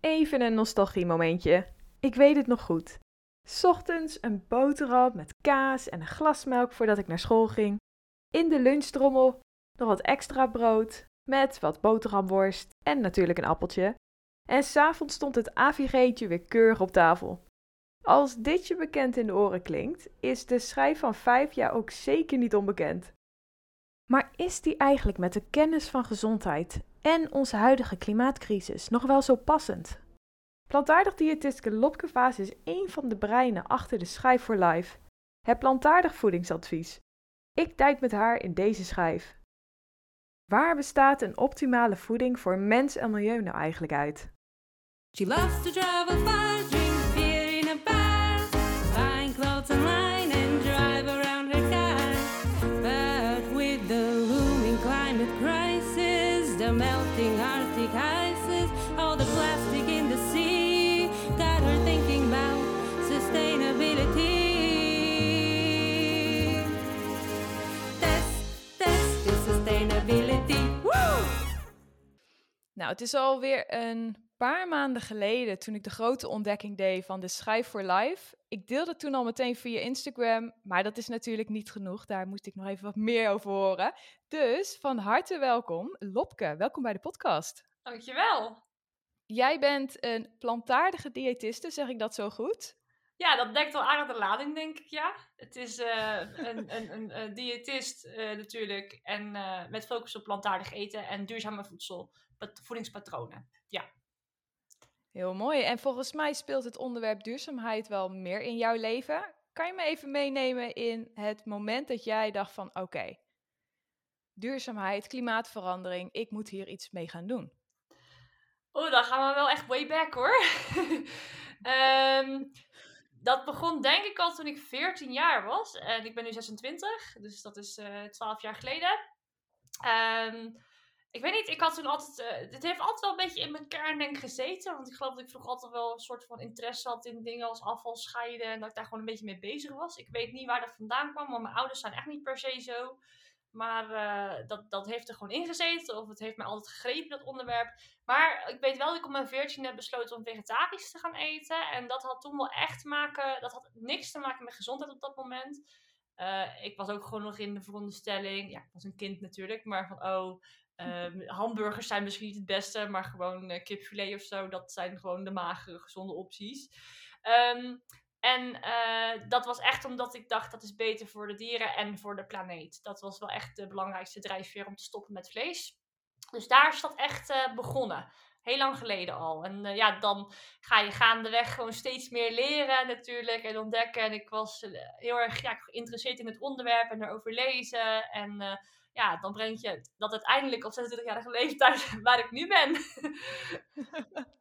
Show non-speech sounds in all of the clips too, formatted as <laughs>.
Even een nostalgie-momentje. Ik weet het nog goed. Ochtends een boterham met kaas en een glas melk voordat ik naar school ging. In de lunchtrommel nog wat extra brood met wat boterhamworst en natuurlijk een appeltje. En s'avonds stond het AVG'tje weer keurig op tafel. Als dit je bekend in de oren klinkt, is de schijf van 5 jaar ook zeker niet onbekend. Maar is die eigenlijk met de kennis van gezondheid en onze huidige klimaatcrisis nog wel zo passend? Plantaardig diëtistke Lopke Vaas is één van de breinen achter de Schijf voor Life, het plantaardig voedingsadvies. Ik duik met haar in deze schijf. Waar bestaat een optimale voeding voor mens en milieu nou eigenlijk uit? She loves to Nou, het is alweer een paar maanden geleden toen ik de grote ontdekking deed van de Schijf voor Life. Ik deelde toen al meteen via Instagram, maar dat is natuurlijk niet genoeg. Daar moest ik nog even wat meer over horen. Dus van harte welkom, Lopke. Welkom bij de podcast. Dankjewel. Jij bent een plantaardige diëtiste, zeg ik dat zo goed? Ja, dat dekt wel aan aan de lading, denk ik, ja. Het is eh, een, een, een, een diëtist eh, natuurlijk. En eh, met focus op plantaardig eten en duurzame voedsel, voedingspatronen. Ja. Heel mooi. En volgens mij speelt het onderwerp duurzaamheid wel meer in jouw leven. Kan je me even meenemen in het moment dat jij dacht van oké, duurzaamheid, klimaatverandering, ik moet hier iets mee gaan doen. Oh, dan gaan we wel echt way back hoor. <laughs> Ehm, dat begon denk ik al toen ik 14 jaar was. En ik ben nu 26, dus dat is eh 12 jaar geleden. Ehm, ik weet niet, ik had toen altijd. eh het heeft altijd wel een beetje in mijn kern denk gezeten. Want ik geloof dat ik vroeger altijd wel een soort van interesse had in dingen als afval scheiden. En dat ik daar gewoon een beetje mee bezig was. Ik weet niet waar dat vandaan kwam, want mijn ouders zijn echt niet per se zo. Maar eh, dat, dat heeft er gewoon ingezeten. Of het heeft mij altijd gegrepen, dat onderwerp. Maar ik weet wel dat ik op mijn 14 heb besloten om vegetarisch te gaan eten. En dat had toen wel echt maken. Dat had niks te maken met gezondheid op dat moment. Eh, ik was ook gewoon nog in de veronderstelling. Ja, ik was een kind natuurlijk. Maar van oh. Ehm, hamburgers zijn misschien niet het beste, maar gewoon eh, kipfilet of zo, dat zijn gewoon de magere, gezonde opties. Ehm, en eh, dat was echt omdat ik dacht dat is beter voor de dieren en voor de planeet. Dat was wel echt de belangrijkste drijfveer om te stoppen met vlees. Dus daar is dat echt eh, begonnen. Heel lang geleden al. En ja, dan ga je gaandeweg gewoon steeds meer leren natuurlijk en ontdekken. En ik was heel erg ja, geïnteresseerd in het onderwerp en erover lezen. En ja, dan brengt je dat uiteindelijk op 26-jarige leeftijd <laughs> waar ik nu ben. <laughs>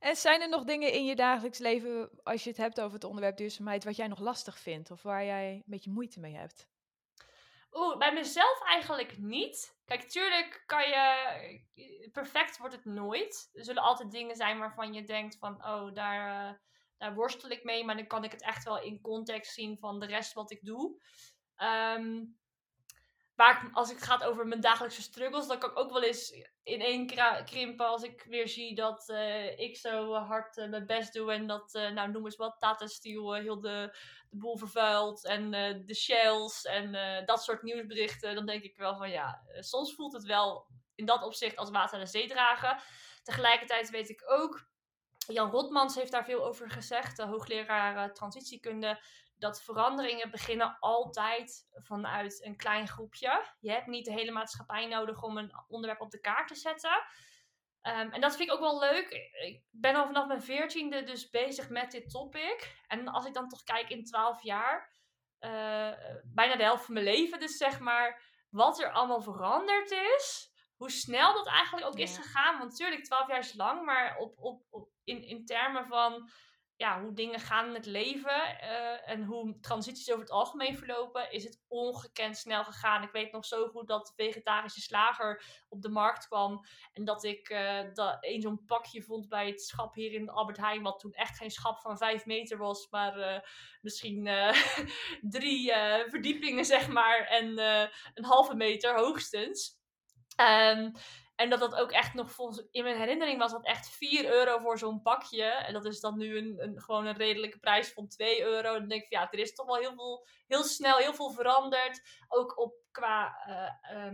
En zijn er nog dingen in je dagelijks leven, als je het hebt over het onderwerp duurzaamheid, wat jij nog lastig vindt of waar jij een beetje moeite mee hebt? Oeh, bij mezelf eigenlijk niet. Kijk, tuurlijk kan je. Perfect wordt het nooit. Er zullen altijd dingen zijn waarvan je denkt van, oh, daar, eh, daar worstel ik mee. Maar dan kan ik het echt wel in context zien van de rest wat ik doe. Ehm, waar ik, als het gaat over mijn dagelijkse struggles, dan kan ik ook wel eens in één krimpen als ik weer zie dat eh, ik zo hard eh, mijn best doe. En dat, eh, nou noem eens wat, Tata Steel heel de, de boel vervuilt. En de shells en dat soort nieuwsberichten. Dan denk ik wel van ja, soms voelt het wel in dat opzicht als water aan de zee dragen. Tegelijkertijd weet ik ook, Jan Rotmans heeft daar veel over gezegd, de hoogleraar transitiekunde, dat veranderingen beginnen altijd vanuit een klein groepje. Je hebt niet de hele maatschappij nodig om een onderwerp op de kaart te zetten. Ehm, en dat vind ik ook wel leuk. Ik ben al vanaf mijn veertiende dus bezig met dit topic. En als ik dan toch kijk in twaalf jaar, eh, bijna de helft van mijn leven dus zeg maar, wat er allemaal veranderd is. Hoe snel dat eigenlijk ook is gegaan. Want natuurlijk, twaalf jaar is lang, maar op, op, op, in, in termen van ja, hoe dingen gaan in het leven eh, en hoe transities over het algemeen verlopen, is het ongekend snel gegaan. Ik weet nog zo goed dat vegetarische slager op de markt kwam en dat ik eh dat een zo'n pakje vond bij het schap hier in Albert Heijn, wat toen echt geen schap van vijf meter was, maar eh, misschien <laughs> drie verdiepingen zeg maar en een halve meter hoogstens. Ehm, En dat dat ook echt nog volgens in mijn herinnering was dat echt 4 euro voor zo'n pakje. En dat is dan nu een, een, gewoon een redelijke prijs van 2 euro. En dan denk ik, ja, er is toch wel heel, veel, heel snel heel veel veranderd. Ook op qua eh,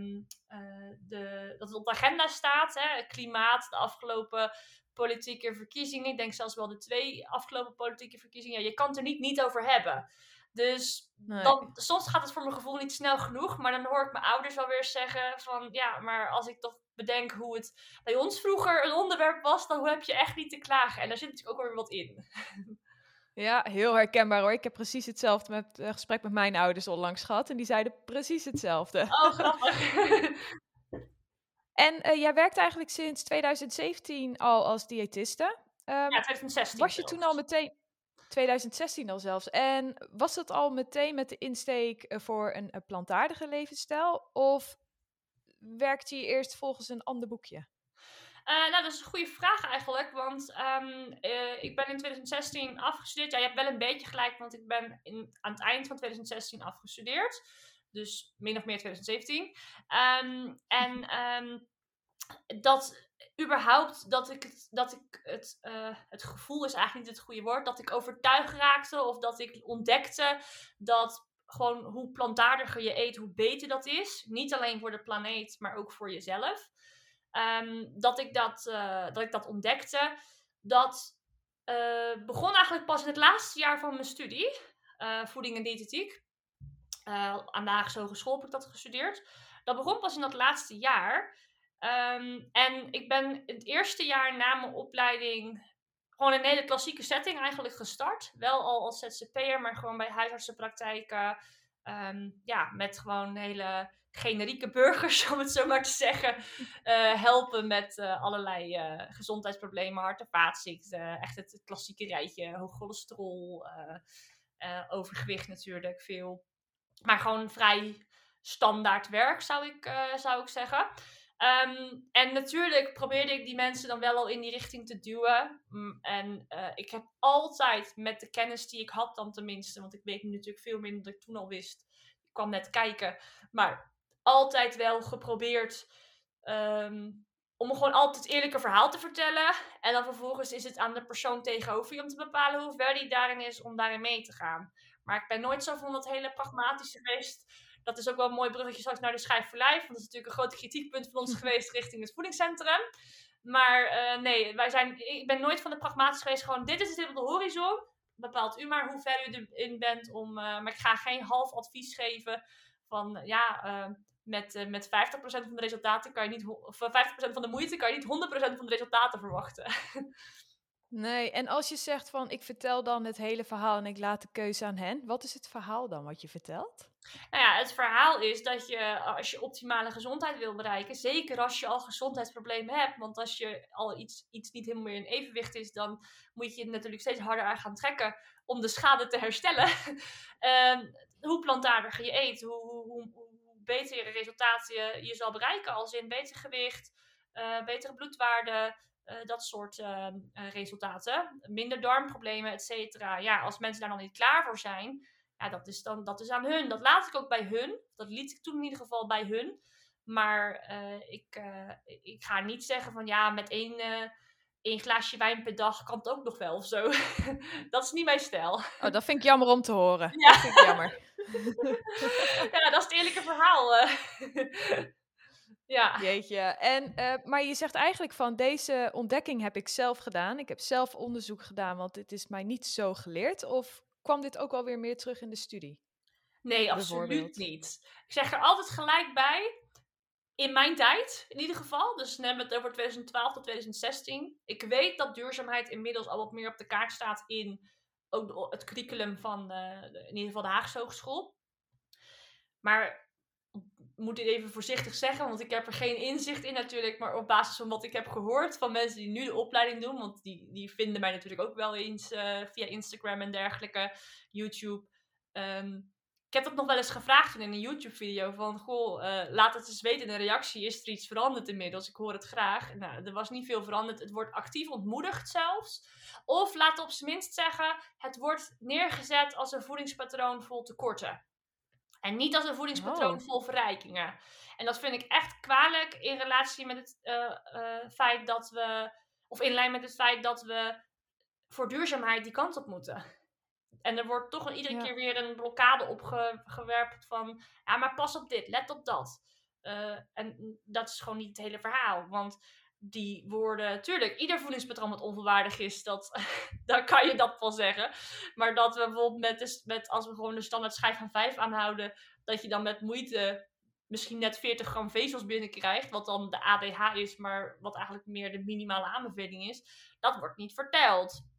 de, dat het op de agenda staat. Hè? Klimaat, de afgelopen politieke verkiezingen. Ik denk zelfs wel de twee afgelopen politieke verkiezingen. Ja, je kan het er niet, niet over hebben. Dus Nee. dan, soms gaat het voor mijn gevoel niet snel genoeg. Maar dan hoor ik mijn ouders wel weer zeggen van... Ja, maar als ik toch bedenk hoe het bij ons vroeger een onderwerp was... dan heb je echt niet te klagen. En daar zit natuurlijk ook weer wat in. Ja, heel herkenbaar hoor. Ik heb precies hetzelfde met een gesprek met mijn ouders onlangs gehad. En die zeiden precies hetzelfde. Oh, grappig. En eh, jij werkt eigenlijk sinds 2017 al als diëtiste. Ehm, ja, 2016 was je toen al meteen... 2016 al zelfs. En was dat al meteen met de insteek eh, voor een, eh, plantaardige levensstijl? Of werkte je eerst volgens een ander boekje? Eh, nou, dat is een goede vraag eigenlijk. Want ehm, eh, ik ben in 2016 afgestudeerd. Ja, je hebt wel een beetje gelijk, want ik ben in, aan het eind van 2016 afgestudeerd. Dus min of meer 2017. Ehm, en ehm, dat überhaupt, dat ik het, dat ik het, eh, het gevoel is eigenlijk niet het goede woord, dat ik overtuigd raakte of dat ik ontdekte dat gewoon hoe plantaardiger je eet, hoe beter dat is. Niet alleen voor de planeet, maar ook voor jezelf. Ehm, dat, ik dat, eh, dat ik dat ontdekte. Dat eh, begon eigenlijk pas in het laatste jaar van mijn studie. eh, voeding en diëtetiek. Aan de Haagse Hogeschool heb ik dat gestudeerd. Dat begon pas in dat laatste jaar. Ehm, en ik ben het eerste jaar na mijn opleiding gewoon een hele klassieke setting eigenlijk gestart. Wel al als ZZP'er, maar gewoon bij huisartsenpraktijken. Ehm, ja, met gewoon hele generieke burgers, <laughs> om het zo maar te zeggen. eh, helpen met eh, allerlei eh, gezondheidsproblemen, hart- en vaatziekten. Echt het, het klassieke rijtje, hoog cholesterol, overgewicht natuurlijk, veel. Maar gewoon vrij standaard werk, zou ik, zou ik zeggen. Ehm, en natuurlijk probeerde ik die mensen dan wel al in die richting te duwen. Mm, en eh, ik heb altijd met de kennis die ik had dan tenminste, want ik weet nu natuurlijk veel minder dan ik toen al wist. Ik kwam net kijken. Maar altijd wel geprobeerd ehm, om gewoon altijd eerlijke verhaal te vertellen. En dan vervolgens is het aan de persoon tegenover je om te bepalen hoe ver die daarin is om daarin mee te gaan. Maar ik ben nooit zo van dat hele pragmatische geweest. Dat is ook wel een mooi bruggetje straks naar de schijf voor lijf. Want dat is natuurlijk een groot kritiekpunt van ons <laughs> geweest richting het voedingscentrum. Maar eh, nee, wij zijn, ik ben nooit van de pragmatisch geweest. Gewoon, dit is het op de horizon. Bepaalt u maar hoe ver u erin bent. Om, eh, maar ik ga geen half advies geven van, ja, eh, met, met 50% van de resultaten kan je niet, of eh, 50% van de moeite kan je niet 100% van de resultaten verwachten. <laughs> Nee, en als je zegt van ik vertel dan het hele verhaal en ik laat de keuze aan hen, wat is het verhaal dan wat je vertelt? Nou ja, het verhaal is dat je als je optimale gezondheid wil bereiken, zeker als je al gezondheidsproblemen hebt, want als je al iets, iets niet helemaal meer in evenwicht is, dan moet je het natuurlijk steeds harder aan gaan trekken om de schade te herstellen. <laughs> Ehm, hoe plantaardiger je eet, hoe, hoe, hoe, resultaten je, je zal bereiken, als in beter gewicht, eh, betere bloedwaarden, eh, dat soort ehm, eh, resultaten. Minder darmproblemen, et cetera. Ja, als mensen daar nog niet klaar voor zijn, ja, dat is dan dat is aan hun. Dat laat ik ook bij hun. Dat liet ik toen in ieder geval bij hun. Maar eh, ik, ik ga niet zeggen van ja, met één, één glaasje wijn per dag kan het ook nog wel of zo. <laughs> dat is niet mijn stijl. Oh, dat vind ik jammer om te horen. Ja. Dat vind ik jammer. <laughs> ja, dat is het eerlijke verhaal. Ja. Jeetje. En, eh, maar je zegt eigenlijk van deze ontdekking heb ik zelf gedaan. Ik heb zelf onderzoek gedaan, want dit is mij niet zo geleerd. Of kwam dit ook alweer meer terug in de studie? Nee, absoluut niet. Ik zeg er altijd gelijk bij. In mijn tijd, in ieder geval. Dus dan hebben we het over 2012 tot 2016. Ik weet dat duurzaamheid inmiddels al wat meer op de kaart staat in ook het curriculum van eh, de- in ieder geval de Haagse Hogeschool. Maar moet dit even voorzichtig zeggen, want ik heb er geen inzicht in natuurlijk. Maar op basis van wat ik heb gehoord van mensen die nu de opleiding doen. Want die, die vinden mij natuurlijk ook wel eens eh, via Instagram en dergelijke, YouTube. Ehm, ik heb dat nog wel eens gevraagd in een YouTube-video. Van, goh, eh, laat het eens weten in de reactie. Is er iets veranderd inmiddels? Ik hoor het graag. Nou, er was niet veel veranderd. Het wordt actief ontmoedigd zelfs. Of laat op zijn minst zeggen, het wordt neergezet als een voedingspatroon vol tekorten. En niet als een voedingspatroon Oh. vol verrijkingen. En dat vind ik echt kwalijk in relatie met het eh, eh, feit dat we, of in lijn met het feit dat we voor duurzaamheid die kant op moeten. En er wordt toch iedere Ja. keer weer een blokkade opgewerpt van, ja, maar pas op dit, let op dat. Eh, en dat is gewoon niet het hele verhaal. Want die woorden, tuurlijk, ieder voedingspatroon wat onvolwaardig is, dat, <laughs> dan kan je dat wel zeggen. Maar dat we bijvoorbeeld met, met als we gewoon de standaard schijf van 5 aanhouden, dat je dan met moeite misschien net 40 gram vezels binnenkrijgt, wat dan de ADH is, maar wat eigenlijk meer de minimale aanbeveling is, dat wordt niet verteld.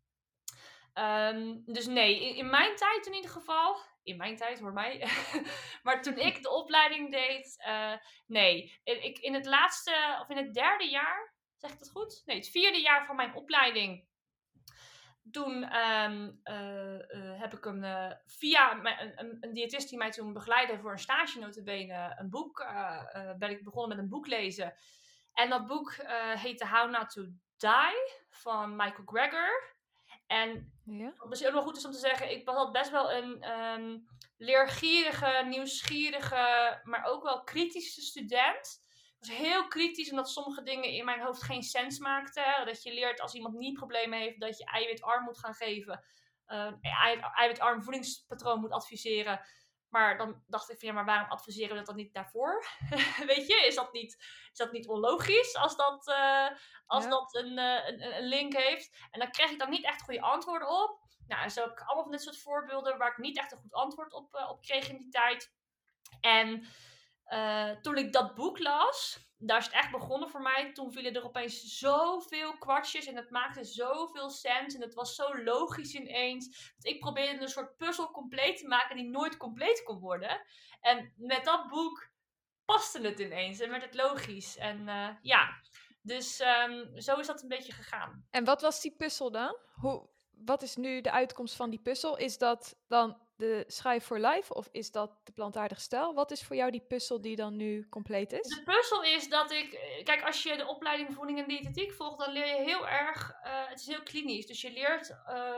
Ehm, dus nee, in, mijn tijd in ieder geval, in mijn tijd hoor mij, <laughs> maar toen ik de opleiding deed, eh, nee. Ik, in het laatste, of in het derde jaar, zeg ik dat goed? Nee, het vierde jaar van mijn opleiding toen ehm, eh, eh, heb ik hem eh, via mijn- een, een, een diëtist die mij toen begeleidde voor een stage notabene, een boek, ben ik begonnen met een boek lezen. En dat boek heette How Not To Die van Michael Greger. En Ja? wat misschien ook wel goed is om te zeggen, ik was altijd best wel een ehm, leergierige, nieuwsgierige, maar ook wel kritische student. Was heel kritisch omdat sommige dingen in mijn hoofd geen sens maakten. Dat je leert als iemand niet problemen heeft, dat je eiwitarm moet gaan geven. ei- eiwitarm voedingspatroon moet adviseren. Maar dan dacht ik van ja, maar waarom adviseren we dat dan niet daarvoor? <laughs> Weet je, is dat niet, is dat niet onlogisch als dat, eh, als Ja. dat een, eh, een, een link heeft? En dan kreeg ik dan niet echt goede antwoorden op. Nou, en zo heb ik allemaal van dit soort voorbeelden waar ik niet echt een goed antwoord op, eh, op kreeg in die tijd. En eh, toen ik dat boek las, daar is het echt begonnen voor mij. Toen vielen er opeens zoveel kwartjes en het maakte zoveel sens. En het was zo logisch ineens. Dat ik probeerde een soort puzzel compleet te maken die nooit compleet kon worden. En met dat boek paste het ineens en werd het logisch. En eh, ja, dus ehm, zo is dat een beetje gegaan. En wat was die puzzel dan? Hoe, wat is nu de uitkomst van die puzzel? Is dat dan de schijf voor life of is dat de plantaardig stijl? Wat is voor jou die puzzel die dan nu compleet is? De puzzel is dat ik, eh, kijk, als je de opleiding voeding en diëtetiek volgt, dan leer je heel erg, eh, het is heel klinisch. Dus je leert eh,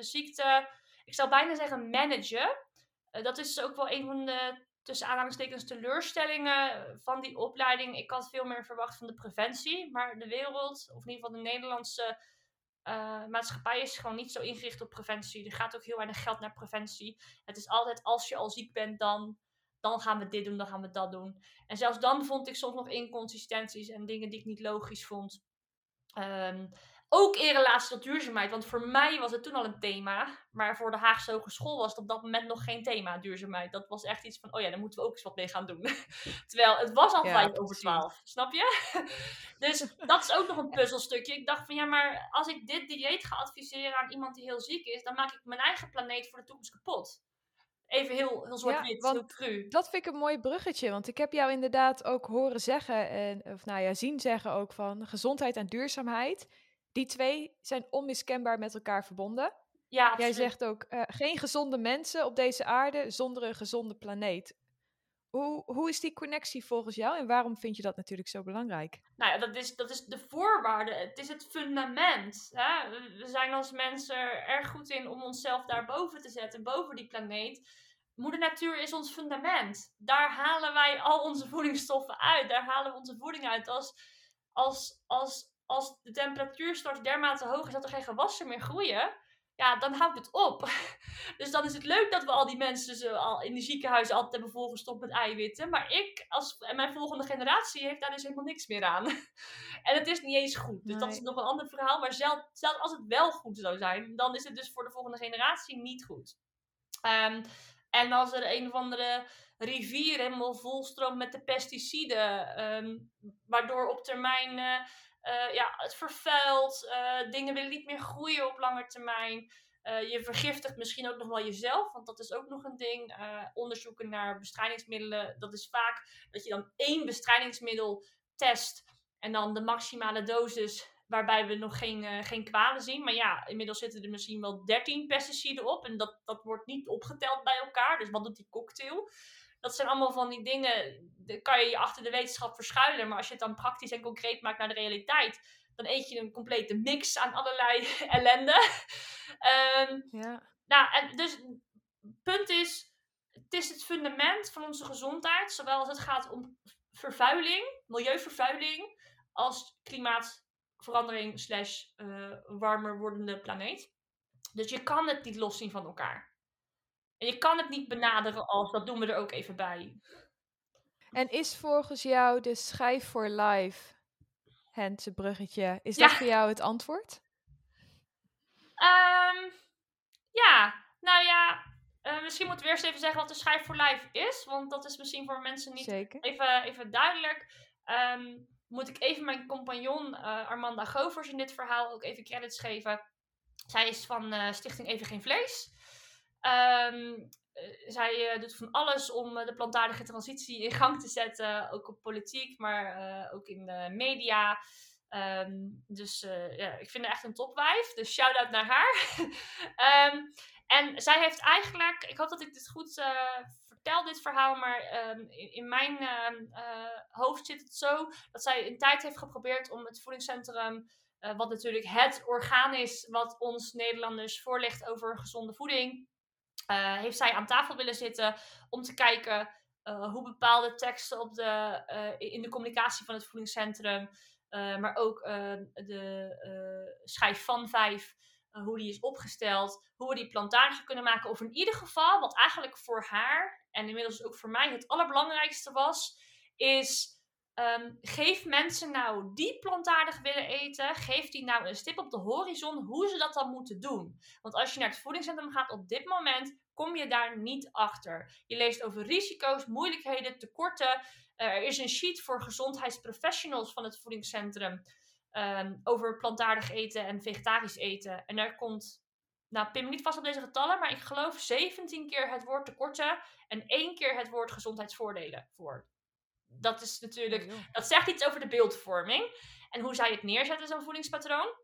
ziekte, ik zou bijna zeggen managen. Dat is ook wel een van de, tussen aanhalingstekens, teleurstellingen van die opleiding. Ik had veel meer verwacht van de preventie, maar de wereld, of in ieder geval de Nederlandse eh, maatschappij is gewoon niet zo ingericht op preventie. Er gaat ook heel weinig geld naar preventie. Het is altijd als je al ziek bent, dan, dan gaan we dit doen, dan gaan we dat doen. En zelfs dan vond ik soms nog inconsistenties en dingen die ik niet logisch vond. Ehm, ook in relatie tot duurzaamheid, want voor mij was het toen al een thema, maar voor de Haagse Hogeschool was het op dat moment nog geen thema, duurzaamheid. Dat was echt iets van, oh ja, daar moeten we ook eens wat mee gaan doen. <laughs> Terwijl het was al Ja, vijf over twaalf, snap je? <laughs> dus dat is ook nog een puzzelstukje. Ik dacht van, ja, maar als ik dit dieet ga adviseren aan iemand die heel ziek is, dan maak ik mijn eigen planeet voor de toekomst kapot. Even heel, heel zwart-wit, want heel cru. Dat vind ik een mooi bruggetje, want ik heb jou inderdaad ook horen zeggen, en, of nou ja, zien zeggen ook van gezondheid en duurzaamheid. Die twee zijn onmiskenbaar met elkaar verbonden. Ja, Jij zegt ook, eh, geen gezonde mensen op deze aarde zonder een gezonde planeet. Hoe, hoe is die connectie volgens jou en waarom vind je dat natuurlijk zo belangrijk? Nou ja, dat is, dat is de voorwaarde. Het is het fundament. Hè? We we zijn als mensen erg goed in om onszelf daarboven te zetten, boven die planeet. Moeder Natuur is ons fundament. Daar halen wij al onze voedingsstoffen uit. Daar halen we onze voeding uit. Als, als, als, als de temperatuur straks dermate hoog is dat er geen gewassen meer groeien, ja, dan houdt het op. <laughs> Dus dan is het leuk dat we al die mensen zo al in de ziekenhuizen altijd hebben volgestopt met eiwitten. Maar ik, als, en mijn volgende generatie, heeft daar dus helemaal niks meer aan. <laughs> En het is niet eens goed. Dus dat is nog een ander verhaal. Maar zelfs zelfs als het wel goed zou zijn, dan is het dus voor de volgende generatie niet goed. Ehm, en als er een of andere rivier helemaal volstroomt met de pesticiden, ehm, waardoor op termijn eh, eh, ja, het vervuilt, eh, dingen willen niet meer groeien op lange termijn. Eh, je vergiftigt misschien ook nog wel jezelf, want dat is ook nog een ding. Onderzoeken naar bestrijdingsmiddelen, dat is vaak dat je dan één bestrijdingsmiddel test en dan de maximale dosis waarbij we nog geen, geen kwalen zien. Maar ja, inmiddels zitten er misschien wel 13 pesticiden op en dat, dat wordt niet opgeteld bij elkaar. Dus wat doet die cocktail? Dat zijn allemaal van die dingen, daar kan je je achter de wetenschap verschuilen. Maar als je het dan praktisch en concreet maakt naar de realiteit, dan eet je een complete mix aan allerlei <laughs> ellende. Ehm, Ja, nou, en dus punt is, het is het fundament van onze gezondheid, zowel als het gaat om vervuiling, milieuvervuiling, als klimaatverandering slash eh, warmer wordende planeet. Dus je kan het niet loszien van elkaar. En je kan het niet benaderen als, dat doen we er ook even bij. En is volgens jou de schijf voor live, Hense bruggetje, is Ja. dat voor jou het antwoord? Ehm, ja, nou ja, eh, misschien moeten we eerst even zeggen wat de schijf voor live is, want dat is misschien voor mensen niet Zeker. even, even duidelijk. Ehm, moet ik even mijn compagnon eh, Armanda Govers in dit verhaal ook even credits geven. Zij is van eh, Stichting Even Geen Vlees. Ehm, eh, zij eh, doet van alles om eh, de plantaardige transitie in gang te zetten. Ook op politiek, maar ook in de media. Ehm, dus ja, ik vind haar echt een topwijf. Dus shout-out naar haar. <laughs> Ehm, en zij heeft eigenlijk, ik hoop dat ik dit goed vertel, dit verhaal, maar in, mijn hoofd zit het zo dat zij een tijd heeft geprobeerd om het voedingscentrum, wat natuurlijk het orgaan is wat ons Nederlanders voorlegt over gezonde voeding, eh, heeft zij aan tafel willen zitten om te kijken eh, hoe bepaalde teksten op de, eh, in de communicatie van het voedingscentrum, maar ook de schijf van vijf, hoe die is opgesteld, hoe we die plantaardig kunnen maken. Of in ieder geval, wat eigenlijk voor haar en inmiddels ook voor mij het allerbelangrijkste was, is ehm, geef mensen nou die plantaardig willen eten, geef die nou een stip op de horizon hoe ze dat dan moeten doen. Want als je naar het voedingscentrum gaat op dit moment, kom je daar niet achter. Je leest over risico's, moeilijkheden, tekorten. Er is een sheet voor gezondheidsprofessionals van het voedingscentrum ehm, over plantaardig eten en vegetarisch eten. En daar komt, nou pin me niet vast op deze getallen, maar ik geloof 17 keer het woord tekorten en één keer het woord gezondheidsvoordelen voor. Dat is natuurlijk dat zegt iets over de beeldvorming en hoe zij het neerzetten, zo'n voedingspatroon.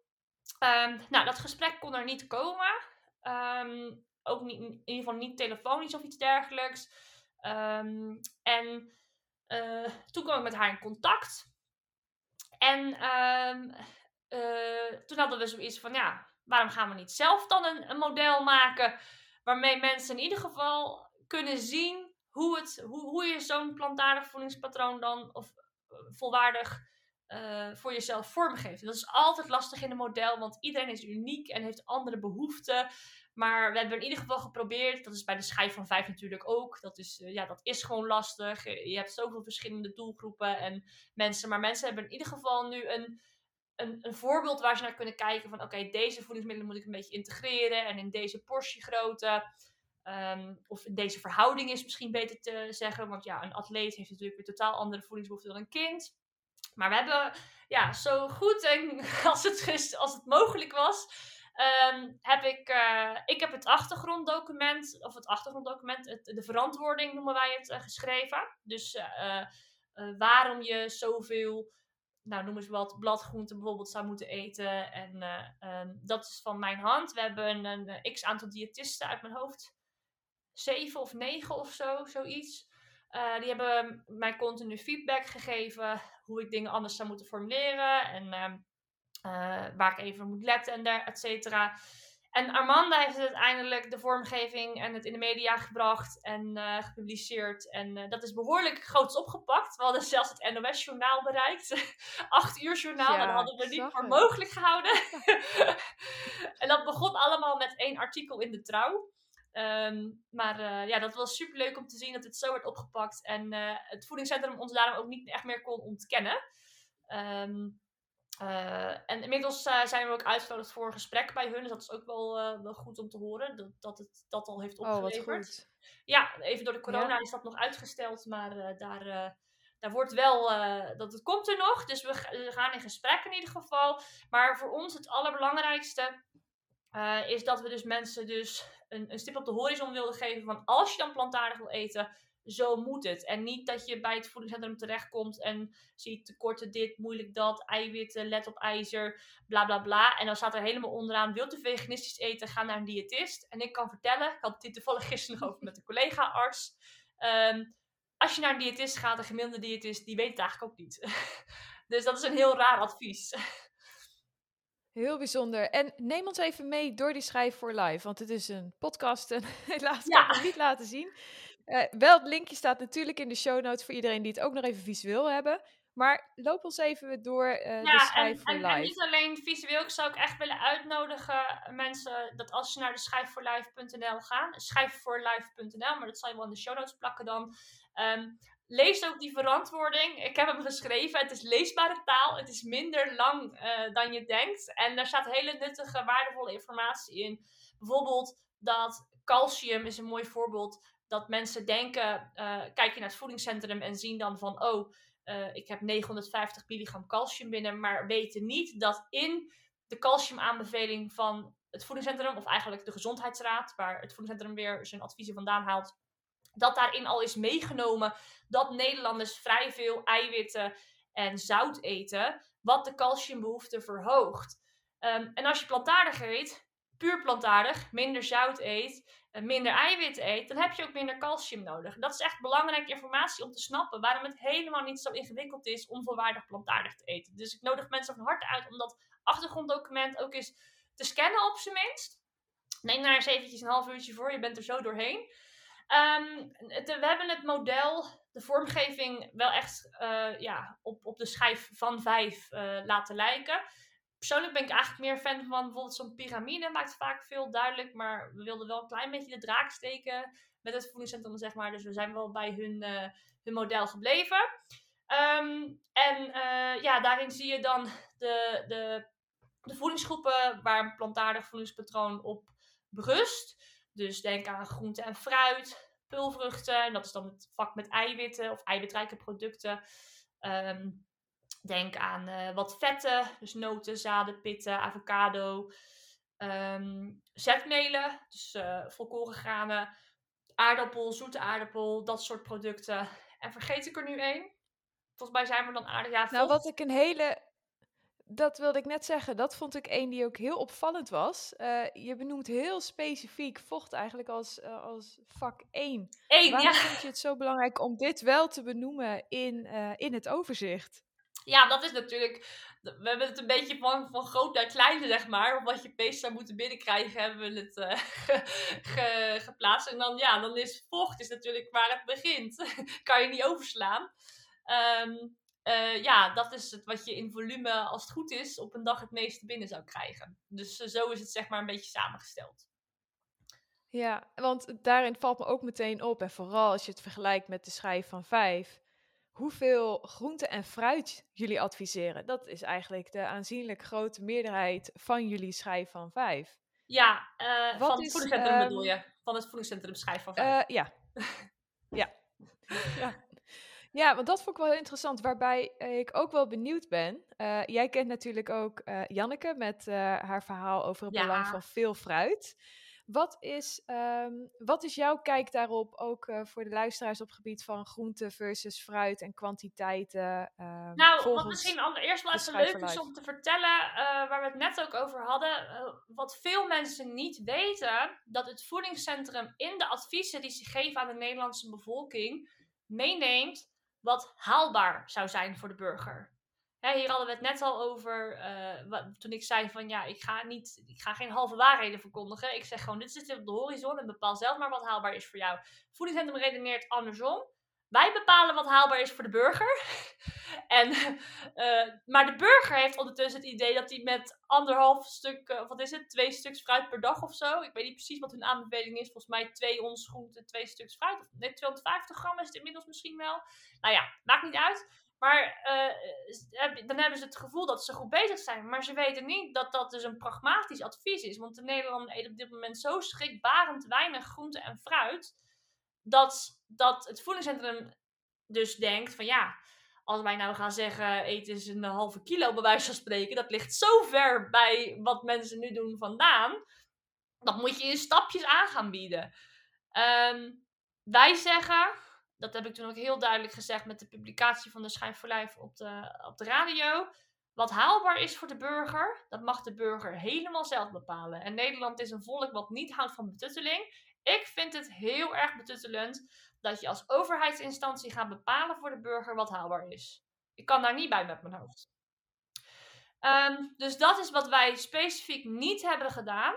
Ehm, nou, dat gesprek kon er niet komen. Ehm, ook niet, in ieder geval niet telefonisch of iets dergelijks. Ehm, en eh, toen kwam ik met haar in contact. En eh, toen hadden we zoiets van, ja, waarom gaan we niet zelf dan een, een model maken waarmee mensen in ieder geval kunnen zien hoe, het, hoe, hoe je zo'n plantaardig voedingspatroon dan of eh, volwaardig eh, voor jezelf vormgeeft. Dat is altijd lastig in een model, want iedereen is uniek en heeft andere behoeften. Maar we hebben in ieder geval geprobeerd, dat is bij de schijf van vijf natuurlijk ook. Dat is, eh, ja, dat is gewoon lastig. Je hebt zoveel verschillende doelgroepen en mensen. Maar mensen hebben in ieder geval nu een, een, een voorbeeld waar ze naar kunnen kijken van oké, deze voedingsmiddelen moet ik een beetje integreren en in deze portiegrootte. Ehm, of deze verhouding is misschien beter te zeggen. Want ja, een atleet heeft natuurlijk weer totaal andere voedingsbehoeften dan een kind. Maar we hebben ja, zo goed en <laughs> als het, als het mogelijk was, ehm, heb ik, eh, ik heb het achtergronddocument, of het achtergronddocument, het, de verantwoording noemen wij het, eh, geschreven. Dus eh, waarom je zoveel, nou noem eens wat, bladgroenten bijvoorbeeld zou moeten eten. En eh, ehm, dat is van mijn hand. We hebben een, een, x aantal diëtisten uit mijn hoofd. Zeven of negen of zo, zoiets. Eh, die hebben mij continu feedback gegeven hoe ik dingen anders zou moeten formuleren en ehm, eh, waar ik even moet letten en der, et cetera. En Armanda heeft uiteindelijk de vormgeving en het in de media gebracht en eh, gepubliceerd. En dat is behoorlijk groots opgepakt. We hadden zelfs het NOS-journaal bereikt. <laughs> Acht uur journaal, Ja, dat hadden we niet voor mogelijk gehouden. <laughs> en dat begon allemaal met één artikel in de trouw. Ehm, maar eh, ja, dat was super leuk om te zien dat het zo werd opgepakt. En eh, het voedingscentrum ons daarom ook niet echt meer kon ontkennen. Ehm, eh, en inmiddels zijn we ook uitgenodigd voor een gesprek bij hun. Dus dat is ook wel, wel goed om te horen. Dat, dat het dat al heeft Oh, opgeleverd. goed. Ja, even door de corona Ja. is dat nog uitgesteld. Maar daar, daar wordt wel. dat het komt er nog. Dus we, we gaan in gesprek in ieder geval. Maar voor ons het allerbelangrijkste. Eh, is dat we dus mensen dus een, een stip op de horizon wilden geven van als je dan plantaardig wil eten, zo moet het. En niet dat je bij het voedingscentrum terechtkomt en ziet tekorten dit, moeilijk dat, eiwitten, let op ijzer, bla bla bla. En dan staat er helemaal onderaan, wilt u veganistisch eten, ga naar een diëtist. En ik kan vertellen, ik had dit toevallig gisteren nog over met een collega-arts. Ehm, als je naar een diëtist gaat, een gemiddelde diëtist, die weet het eigenlijk ook niet. <laughs> dus dat is een heel raar advies. Heel bijzonder. En neem ons even mee door die schijf voor live, want het is een podcast en <laughs> helaas Ja. kan ik het niet laten zien. Eh, wel, het linkje staat natuurlijk in de show notes voor iedereen die het ook nog even visueel hebben. Maar loop ons even door eh, de Ja, en, schijf voor en, en live. niet alleen visueel, ik zou ook echt willen uitnodigen mensen dat als ze naar de schijfvoorlive.nl gaan, schijfvoorlive.nl, maar dat zal je wel in de show notes plakken dan. ehm, lees ook die verantwoording. Ik heb hem geschreven. Het is leesbare taal. Het is minder lang eh, dan je denkt. En daar staat hele nuttige, waardevolle informatie in. Bijvoorbeeld dat calcium is een mooi voorbeeld. Dat mensen denken, eh, kijk je naar het voedingscentrum en zien dan van, oh, eh, ik heb 950 milligram calcium binnen, maar weten niet dat in de calciumaanbeveling van het voedingscentrum, of eigenlijk de gezondheidsraad, waar het voedingscentrum weer zijn adviezen vandaan haalt, dat daarin al is meegenomen dat Nederlanders vrij veel eiwitten en zout eten, wat de calciumbehoefte verhoogt. Ehm, en als je plantaardig eet, puur plantaardig, minder zout eet, en minder eiwit eet, dan heb je ook minder calcium nodig. Dat is echt belangrijke informatie om te snappen waarom het helemaal niet zo ingewikkeld is om volwaardig plantaardig te eten. Dus ik nodig mensen van harte uit om dat achtergronddocument ook eens te scannen op zijn minst. Neem daar eens eventjes een half uurtje voor, je bent er zo doorheen. Ehm, we hebben het model, de vormgeving, wel echt eh, ja, op, op de schijf van vijf eh, laten lijken. Persoonlijk ben ik eigenlijk meer fan van bijvoorbeeld zo'n piramide. Maakt vaak veel duidelijk, maar we wilden wel een klein beetje de draak steken met het voedingscentrum, zeg maar. Dus we zijn wel bij hun, eh, hun model gebleven. Ehm, en ja, daarin zie je dan de, de, de voedingsgroepen waar een plantaardig voedingspatroon op berust. Dus denk aan groente en fruit, pulvruchten. En dat is dan het vak met eiwitten of eiwitrijke producten. Ehm, denk aan eh, wat vetten, dus noten, zaden, pitten, avocado. Ehm, zetmelen, dus eh volkoren granen, aardappel, zoete aardappel, dat soort producten. En vergeet ik er nu één? Volgens mij zijn we dan aardig. Ja, Nou, wat ik een hele. Dat wilde ik net zeggen. Dat vond ik een die ook heel opvallend was. Eh, je benoemt heel specifiek vocht eigenlijk als, eh, als vak 1. Eén, Waarom ja. vind je het zo belangrijk om dit wel te benoemen in, eh, in het overzicht? Ja, dat is natuurlijk. We hebben het een beetje van, van groot naar klein, zeg maar. Op wat je pees zou moeten binnenkrijgen, hebben we het ge- ge- geplaatst. En dan, ja, dan is vocht is natuurlijk waar het begint. <laughs> kan je niet overslaan. Ehm, eh, ja, dat is het wat je in volume, als het goed is, op een dag het meeste binnen zou krijgen. Dus eh, zo is het zeg maar een beetje samengesteld. Ja, want daarin valt me ook meteen op, en vooral als je het vergelijkt met de schijf van 5, hoeveel groente en fruit jullie adviseren. Dat is eigenlijk de aanzienlijk grote meerderheid van jullie schijf van 5. Ja, Wat van het voedingscentrum ehm, bedoel je? Van het voedingscentrum schijf van vijf. <laughs> Ja. ja. ja. Ja, want dat vond ik wel heel interessant. Waarbij eh, ik ook wel benieuwd ben. Eh, jij kent natuurlijk ook eh, Janneke met haar verhaal over het belang van veel fruit. Wat is, ehm, wat is jouw kijk daarop, ook voor de luisteraars op het gebied van groente versus fruit en kwantiteiten? ehm, Nou, wat misschien allereerst wel even leuk is om te vertellen, waar we het net ook over hadden. wat veel mensen niet weten, dat het voedingscentrum in de adviezen die ze geven aan de Nederlandse bevolking meeneemt wat haalbaar zou zijn voor de burger. Hier hadden we het net al over, eh, wa- toen ik zei van ja, ik ga, niet, ik ga geen halve waarheden verkondigen. Ik zeg gewoon, dit zit op de horizon en bepaal zelf maar wat haalbaar is voor jou. Voedingscentrum redeneert andersom. Wij bepalen wat haalbaar is voor de burger. <laughs> en, eh, maar de burger heeft ondertussen het idee dat hij met anderhalf stuk, eh, wat is het, twee stuks fruit per dag of zo. Ik weet niet precies wat hun aanbeveling is. Volgens mij twee ons groente, twee stuks fruit. Of nee, 250 gram is het inmiddels misschien wel. Nou ja, maakt niet uit. Maar eh, dan hebben ze het gevoel dat ze goed bezig zijn. Maar ze weten niet dat dat dus een pragmatisch advies is. Want de Nederlander eet op dit moment zo schrikbarend weinig groente en fruit. Dat, dat het voedingscentrum dus denkt van ja, als wij nou gaan zeggen eten is een halve kilo bij wijze van spreken. Dat ligt zo ver bij wat mensen nu doen vandaan. Dat moet je in stapjes aan gaan bieden. Ehm, wij zeggen, dat heb ik toen ook heel duidelijk gezegd met de publicatie van de Schijf voor Lijf op de, op de radio. Wat haalbaar is voor de burger, dat mag de burger helemaal zelf bepalen. En Nederland is een volk wat niet houdt van betutteling. Ik vind het heel erg betuttelend dat je als overheidsinstantie gaat bepalen voor de burger wat haalbaar is. Ik kan daar niet bij met mijn hoofd. Ehm, dus dat is wat wij specifiek niet hebben gedaan.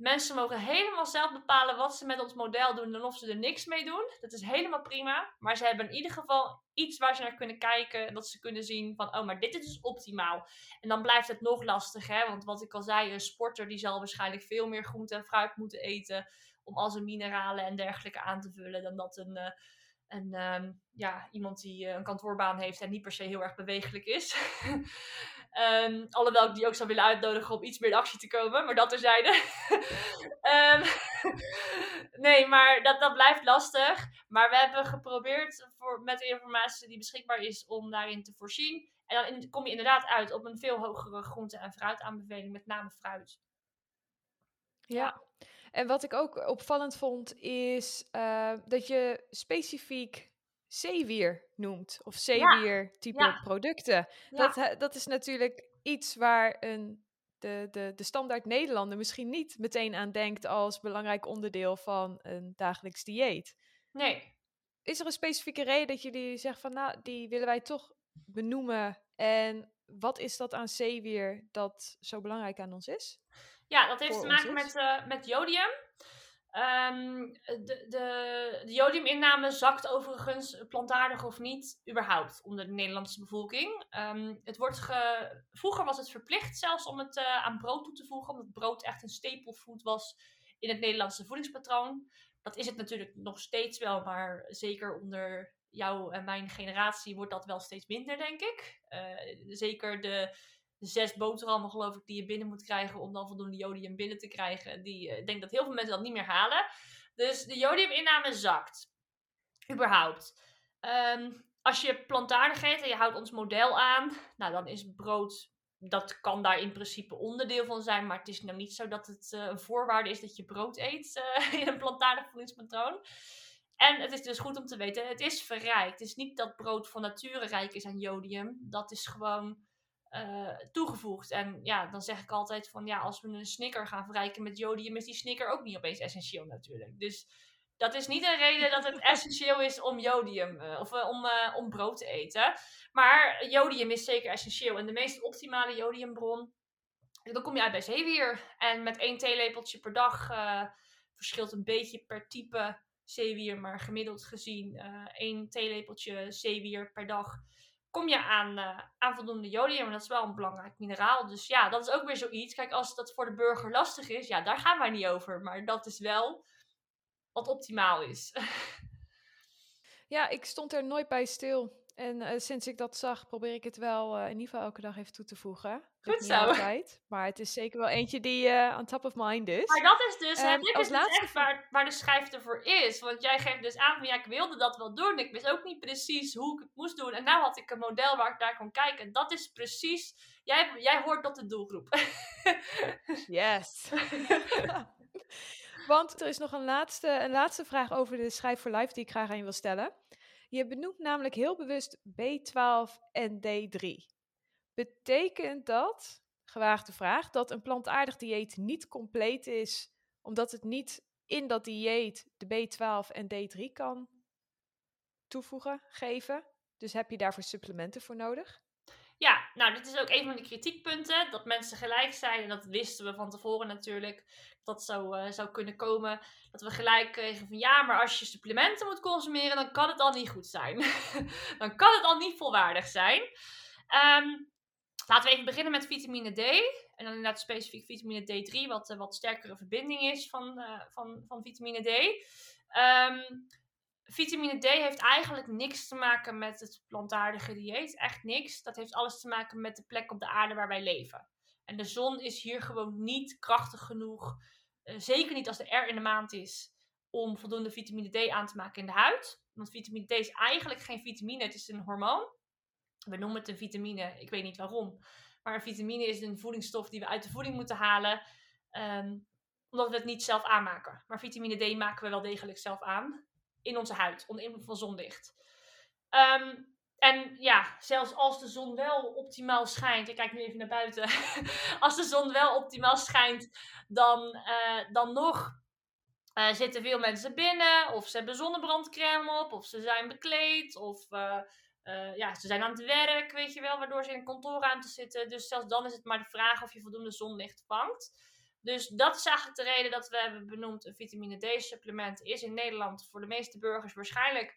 Mensen mogen helemaal zelf bepalen wat ze met ons model doen en of ze er niks mee doen. Dat is helemaal prima. Maar ze hebben in ieder geval iets waar ze naar kunnen kijken. En dat ze kunnen zien van, oh, maar dit is dus optimaal. En dan blijft het nog lastiger, hè. Want wat ik al zei, een sporter die zal waarschijnlijk veel meer groente en fruit moeten eten. Om al zijn mineralen en dergelijke aan te vullen. Dan dat een, eh, een, ehm, ja, iemand die eh, een kantoorbaan heeft en niet per se heel erg bewegelijk is. <laughs> Ehm, alhoewel ik die ook zou willen uitnodigen om iets meer in actie te komen, maar dat terzijde. <laughs> Ehm <laughs> nee, maar dat, dat blijft lastig. Maar we hebben geprobeerd voor, met de informatie die beschikbaar is om daarin te voorzien. En dan kom je inderdaad uit op een veel hogere groente- en fruitaanbeveling, met name fruit. Ja. En wat ik ook opvallend vond, is eh, dat je specifiek zeewier noemt. Of zeewier-type ja. producten. Ja. Dat, he- dat is natuurlijk iets waar een, de, de, de standaard Nederlander misschien niet meteen aan denkt als belangrijk onderdeel van een dagelijks dieet. Nee, Is er een specifieke reden dat jullie zeggen van nou, die willen wij toch benoemen? En wat is dat aan zeewier dat zo belangrijk aan ons is? Ja, dat heeft te maken met, eh, met jodium. Ehm, de, de, de jodiuminname zakt overigens, plantaardig of niet, überhaupt onder de Nederlandse bevolking. Ehm, het wordt ge... Vroeger was het verplicht zelfs om het eh, aan brood toe te voegen, omdat brood echt een staple food was in het Nederlandse voedingspatroon. Dat is het natuurlijk nog steeds wel, maar zeker onder jou en mijn generatie wordt dat wel steeds minder, denk ik. Eh, zeker de zes boterhammen, geloof ik, die je binnen moet krijgen om dan voldoende jodium binnen te krijgen. Die, eh, ik denk dat heel veel mensen dat niet meer halen. Dus de jodiuminname zakt. Überhaupt. Ehm, als je plantaardig eet en je houdt ons model aan, nou dan is brood, dat kan daar in principe onderdeel van zijn. Maar het is nou niet zo dat het eh, een voorwaarde is dat je brood eet eh, <laughs> in een plantaardig voedingspatroon. En het is dus goed om te weten, het is verrijkt. Het is niet dat brood van nature rijk is aan jodium. Dat is gewoon eh, toegevoegd. En ja, dan zeg ik altijd van ja, als we een snicker gaan verrijken met jodium, is die snicker ook niet opeens essentieel natuurlijk. Dus dat is niet een reden dat het <laughs> essentieel is om jodium eh, of eh, om, om brood te eten. Maar jodium is zeker essentieel. En de meest optimale jodiumbron, dan kom je uit bij zeewier. En met één theelepeltje per dag verschilt een beetje per type zeewier, maar gemiddeld gezien één theelepeltje zeewier per dag kom je aan, eh, aan voldoende jodium. En dat is wel een belangrijk mineraal. Dus ja, dat is ook weer zoiets. Kijk, als dat voor de burger lastig is, ja, daar gaan wij niet over. Maar dat is wel wat optimaal is. <laughs> Ja, ik stond er nooit bij stil. En eh, sinds ik dat zag, probeer ik het wel eh, in ieder geval elke dag even toe te voegen. Goed zo. altijd, maar het is zeker wel eentje die eh on top of mind is. Maar dat is dus, dit is dus laatste echt waar, waar de schijf ervoor is. Want jij geeft dus aan van ja, ik wilde dat wel doen. Ik wist ook niet precies hoe ik het moest doen. En nou had ik een model waar ik naar kon kijken. En dat is precies, jij, jij hoort tot de doelgroep. <laughs> Yes. <laughs> <laughs> Want er is nog een laatste, een laatste vraag over de schijf voor life die ik graag aan je wil stellen. Je benoemt namelijk heel bewust B12 en D3. Betekent dat, gewaagde vraag, dat een plantaardig dieet niet compleet is, omdat het niet in dat dieet de B12 en D3 kan toevoegen, geven? Dus heb je daarvoor supplementen voor nodig? Ja, nou, dit is ook een van de kritiekpunten. Dat mensen gelijk zijn. En dat wisten we van tevoren natuurlijk. Dat dat zo eh, zou kunnen komen. Dat we gelijk kregen van ja, maar als je supplementen moet consumeren, dan kan het al niet goed zijn. <laughs> dan kan het al niet volwaardig zijn. Ehm, laten we even beginnen met vitamine D. En dan inderdaad specifiek vitamine D3, wat een wat sterkere verbinding is van, eh, van, van vitamine D. Ehm, vitamine D heeft eigenlijk niks te maken met het plantaardige dieet. Echt niks. Dat heeft alles te maken met de plek op de aarde waar wij leven. En de zon is hier gewoon niet krachtig genoeg. eh, zeker niet als de R in de maand is. Om voldoende vitamine D aan te maken in de huid. Want vitamine D is eigenlijk geen vitamine, het is een hormoon. We noemen het een vitamine, ik weet niet waarom. Maar een vitamine is een voedingsstof die we uit de voeding moeten halen. ehm, omdat we het niet zelf aanmaken. Maar vitamine D maken we wel degelijk zelf aan in onze huid, onder invloed van zonlicht. Ehm, en ja, zelfs als de zon wel optimaal schijnt, ik kijk nu even naar buiten, <laughs> als de zon wel optimaal schijnt, dan, eh, dan nog eh, zitten veel mensen binnen, of ze hebben zonnebrandcrème op, of ze zijn bekleed, of eh, ja, ze zijn aan het werk, weet je wel, waardoor ze in een kantoorruimte zitten. Dus zelfs dan is het maar de vraag of je voldoende zonlicht vangt. Dus dat is eigenlijk de reden dat we hebben benoemd een vitamine D-supplement is in Nederland voor de meeste burgers waarschijnlijk,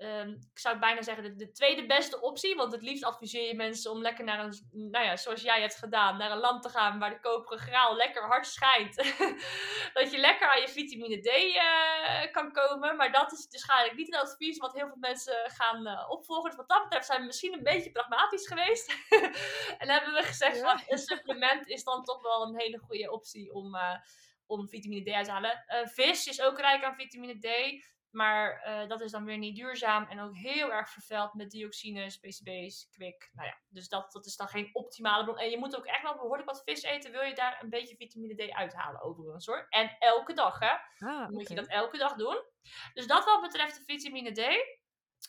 ehm, ik zou bijna zeggen, de, de tweede beste optie. Want het liefst adviseer je mensen om lekker naar een, nou ja, zoals jij hebt gedaan, naar een land te gaan waar de koperen graal lekker hard schijnt. <laughs> dat je lekker aan je vitamine D eh, kan komen. Maar dat is dus waarschijnlijk niet een advies wat heel veel mensen gaan eh, opvolgen. Dus wat dat betreft zijn we misschien een beetje pragmatisch geweest. <laughs> en hebben we gezegd Ja. van een supplement is dan toch wel een hele goede optie om, eh, om vitamine D uit te halen. Vis is ook rijk aan vitamine D. Maar eh, dat is dan weer niet duurzaam en ook heel erg vervuild met dioxines, PCB's, kwik. Nou ja, dus dat, dat is dan geen optimale bron. En je moet ook echt wel behoorlijk wat vis eten, wil je daar een beetje vitamine D uithalen overigens hoor. En elke dag hè. Ah, Dan moet je dat elke dag doen. Dus dat wat betreft de vitamine D.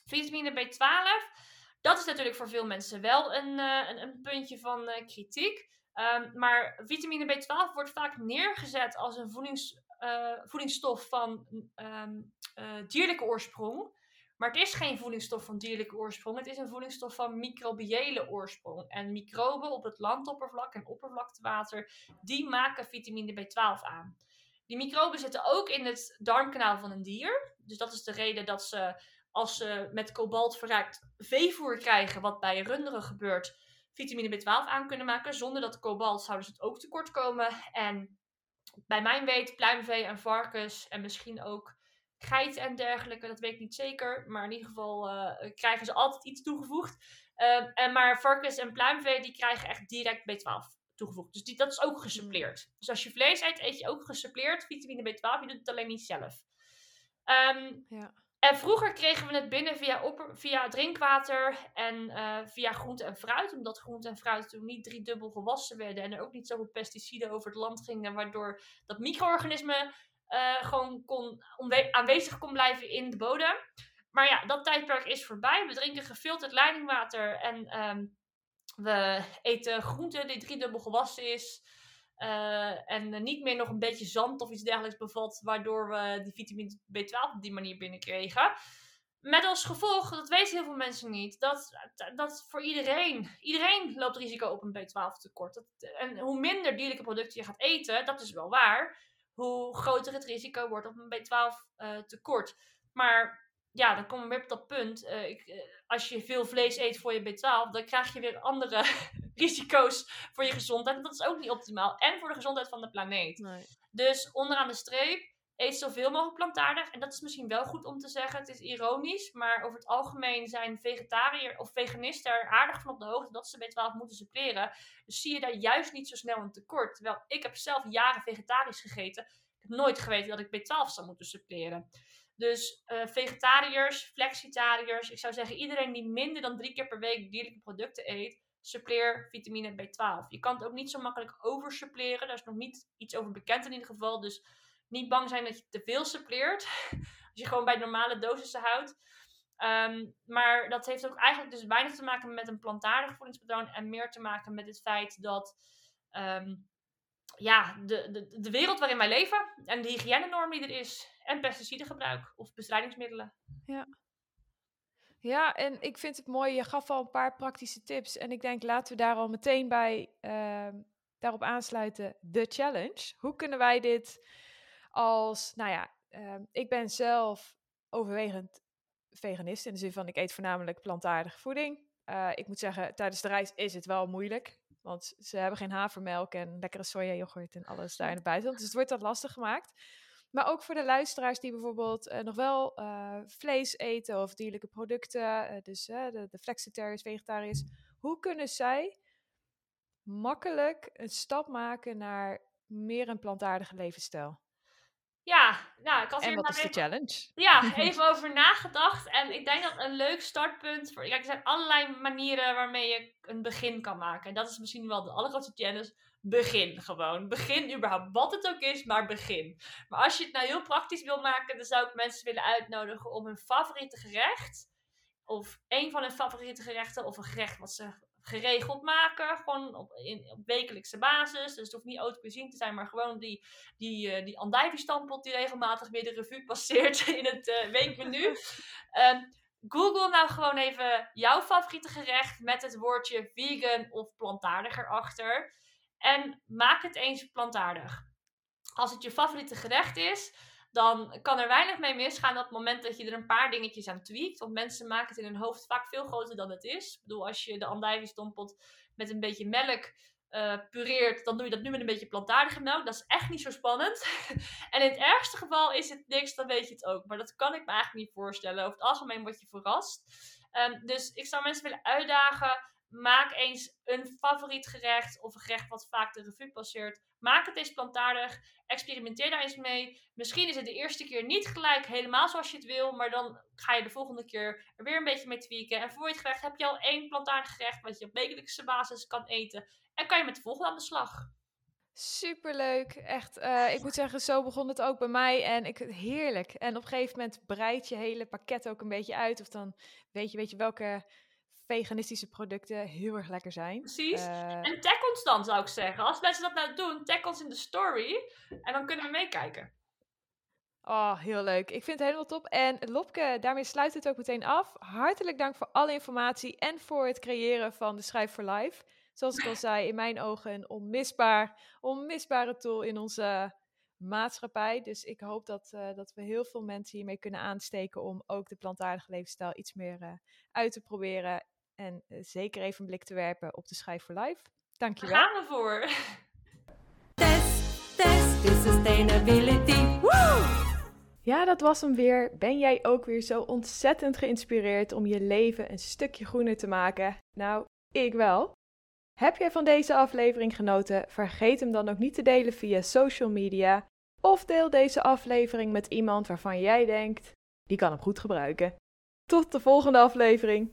Vitamine B12, dat is natuurlijk voor veel mensen wel een, eh, een, een puntje van eh, kritiek. Ehm, maar vitamine B12 wordt vaak neergezet als een voedings, eh, voedingsstof van ehm, eh, dierlijke oorsprong. Maar het is geen voedingsstof van dierlijke oorsprong. Het is een voedingsstof van microbiële oorsprong. En microben op het landoppervlak en oppervlaktewater, die maken vitamine B12 aan. Die microben zitten ook in het darmkanaal van een dier. Dus dat is de reden dat ze, als ze met kobalt verrijkt veevoer krijgen, wat bij runderen gebeurt, vitamine B12 aan kunnen maken. Zonder dat kobalt zouden ze het ook tekort komen. En bij mijn weet, pluimvee en varkens en misschien ook geiten en dergelijke, dat weet ik niet zeker. Maar in ieder geval eh, krijgen ze altijd iets toegevoegd. Eh, en maar varkens en pluimvee, die krijgen echt direct B12 toegevoegd. Dus die, dat is ook gesuppleerd. Dus als je vlees eet, eet je ook gesuppleerd vitamine B12. Je doet het alleen niet zelf. Ehm, Ja. En vroeger kregen we het binnen via, via drinkwater en eh, via groente en fruit. Omdat groente en fruit toen niet driedubbel gewassen werden. En er ook niet zoveel pesticiden over het land gingen. Waardoor dat micro-organisme eh, gewoon kon, aanwezig kon blijven in de bodem. Maar ja, dat tijdperk is voorbij. We drinken gefilterd leidingwater. En ehm, we eten groente die driedubbel gewassen is. Eh, en eh, niet meer nog een beetje zand of iets dergelijks bevat. Waardoor we die vitamine B12 op die manier binnenkregen. Met als gevolg, dat weten heel veel mensen niet, dat, dat voor iedereen, iedereen loopt risico op een B12 tekort. En hoe minder dierlijke producten je gaat eten, dat is wel waar, hoe groter het risico wordt op een B12 eh, tekort. Maar ja, dan komen we weer op dat punt. eh, ik, eh, als je veel vlees eet voor je B12, dan krijg je weer andere <laughs> risico's voor je gezondheid. En dat is ook niet optimaal. En voor de gezondheid van de planeet. Nee. Dus onderaan de streep, eet zoveel mogelijk plantaardig. En dat is misschien wel goed om te zeggen. Het is ironisch, maar over het algemeen zijn vegetariër of veganisten er aardig van op de hoogte dat ze B12 moeten suppleren. Dus zie je daar juist niet zo snel een tekort. Terwijl ik heb zelf jaren vegetarisch gegeten. Ik heb nooit geweten dat ik B12 zou moeten suppleren. Dus eh, vegetariërs, flexitariërs, ik zou zeggen iedereen die minder dan drie keer per week dierlijke producten eet, suppleer vitamine B12. Je kan het ook niet zo makkelijk oversuppleren. Daar is nog niet iets over bekend in ieder geval. Dus niet bang zijn dat je te veel suppleert. <laughs> Als je gewoon bij normale dosissen houdt. Ehm, maar dat heeft ook eigenlijk dus weinig te maken met een plantaardig voedingspatroon. En meer te maken met het feit dat ehm, ja, de, de, de wereld waarin wij leven en de hygiënenorm die er is. En pesticidengebruik of bestrijdingsmiddelen. Ja, en ik vind het mooi, je gaf al een paar praktische tips. En ik denk, laten we daar al meteen bij ehm, daarop aansluiten. De challenge. Hoe kunnen wij dit als, nou ja, ehm, ik ben zelf overwegend veganist. In de zin van, ik eet voornamelijk plantaardige voeding. Eh, ik moet zeggen, tijdens de reis is het wel moeilijk. Want ze hebben geen havermelk en lekkere sojayoghurt en alles daar in het buitenland. Dus het wordt dat lastig gemaakt. Maar ook voor de luisteraars die bijvoorbeeld eh, nog wel eh, vlees eten of dierlijke producten, eh, dus de, de flexitariërs, vegetariërs, hoe kunnen zij makkelijk een stap maken naar meer een plantaardige levensstijl? Ja, nou, ik had En wat is de even- challenge? Ja, <laughs> even over nagedacht. En ik denk dat een leuk startpunt voor. Kijk, er zijn allerlei manieren waarmee je een begin kan maken. En dat is misschien wel de allergrootste challenge. Begin gewoon. Begin überhaupt. Wat het ook is, maar begin. Maar als je het nou heel praktisch wil maken, dan zou ik mensen willen uitnodigen om hun favoriete gerecht. Of een van hun favoriete gerechten. Of een gerecht wat ze geregeld maken. Gewoon op, in, op wekelijkse basis. Dus het hoeft niet haute cuisine te zijn, maar gewoon die, die, eh die andijvie-stampot die regelmatig weer de revue <laughs> passeert in het eh, weekmenu. <laughs> Ehm, Google nou gewoon even jouw favoriete gerecht met het woordje vegan of plantaardig erachter. En maak het eens plantaardig. als het je favoriete gerecht is, dan kan er weinig mee misgaan op het moment dat je er een paar dingetjes aan tweakt. Want mensen maken het in hun hoofd vaak veel groter dan het is. Ik bedoel, als je de andijviestompot met een beetje melk eh, pureert, dan doe je dat nu met een beetje plantaardige melk. Dat is echt niet zo spannend. <laughs> en in het ergste geval is het niks, dan weet je het ook. Maar dat kan ik me eigenlijk niet voorstellen. Over het algemeen word je verrast. Ehm, dus ik zou mensen willen uitdagen. Maak eens een favoriet gerecht of een gerecht wat vaak de revue passeert. Maak het eens plantaardig. Experimenteer daar eens mee. Misschien is het de eerste keer niet gelijk helemaal zoals je het wil. Maar dan ga je de volgende keer er weer een beetje mee tweaken. En voor je het gerecht heb je al één plantaardig gerecht wat je op wekelijkse basis kan eten. En kan je met de volgende aan de slag. Superleuk. Echt, eh, ik moet zeggen, zo begon het ook bij mij. En ik, heerlijk. En op een gegeven moment breidt je hele pakket ook een beetje uit. Of dan weet je, weet je welke veganistische producten heel erg lekker zijn. Precies. Eh, En tag ons dan, zou ik zeggen. Als mensen dat nou doen, tag ons in de story. En dan kunnen we meekijken. Oh, heel leuk. Ik vind het helemaal top. En Lopke, daarmee sluit het ook meteen af. Hartelijk dank voor alle informatie en voor het creëren van de Schrijf voor Life. Zoals ik al <laughs> zei, in mijn ogen een onmisbaar, onmisbare tool in onze maatschappij. Dus ik hoop dat, eh, dat we heel veel mensen hiermee kunnen aansteken om ook de plantaardige levensstijl iets meer eh, uit te proberen. En eh, zeker even een blik te werpen op de Schrijf voor Life. Daar Dankjewel. gaan we voor. <laughs> Test, test is sustainability. Woo! Ja, dat was hem weer. Ben jij ook weer zo ontzettend geïnspireerd om je leven een stukje groener te maken? Nou, ik wel. Heb jij van deze aflevering genoten? Vergeet hem dan ook niet te delen via social media. Of deel deze aflevering met iemand waarvan jij denkt, die kan hem goed gebruiken. Tot de volgende aflevering.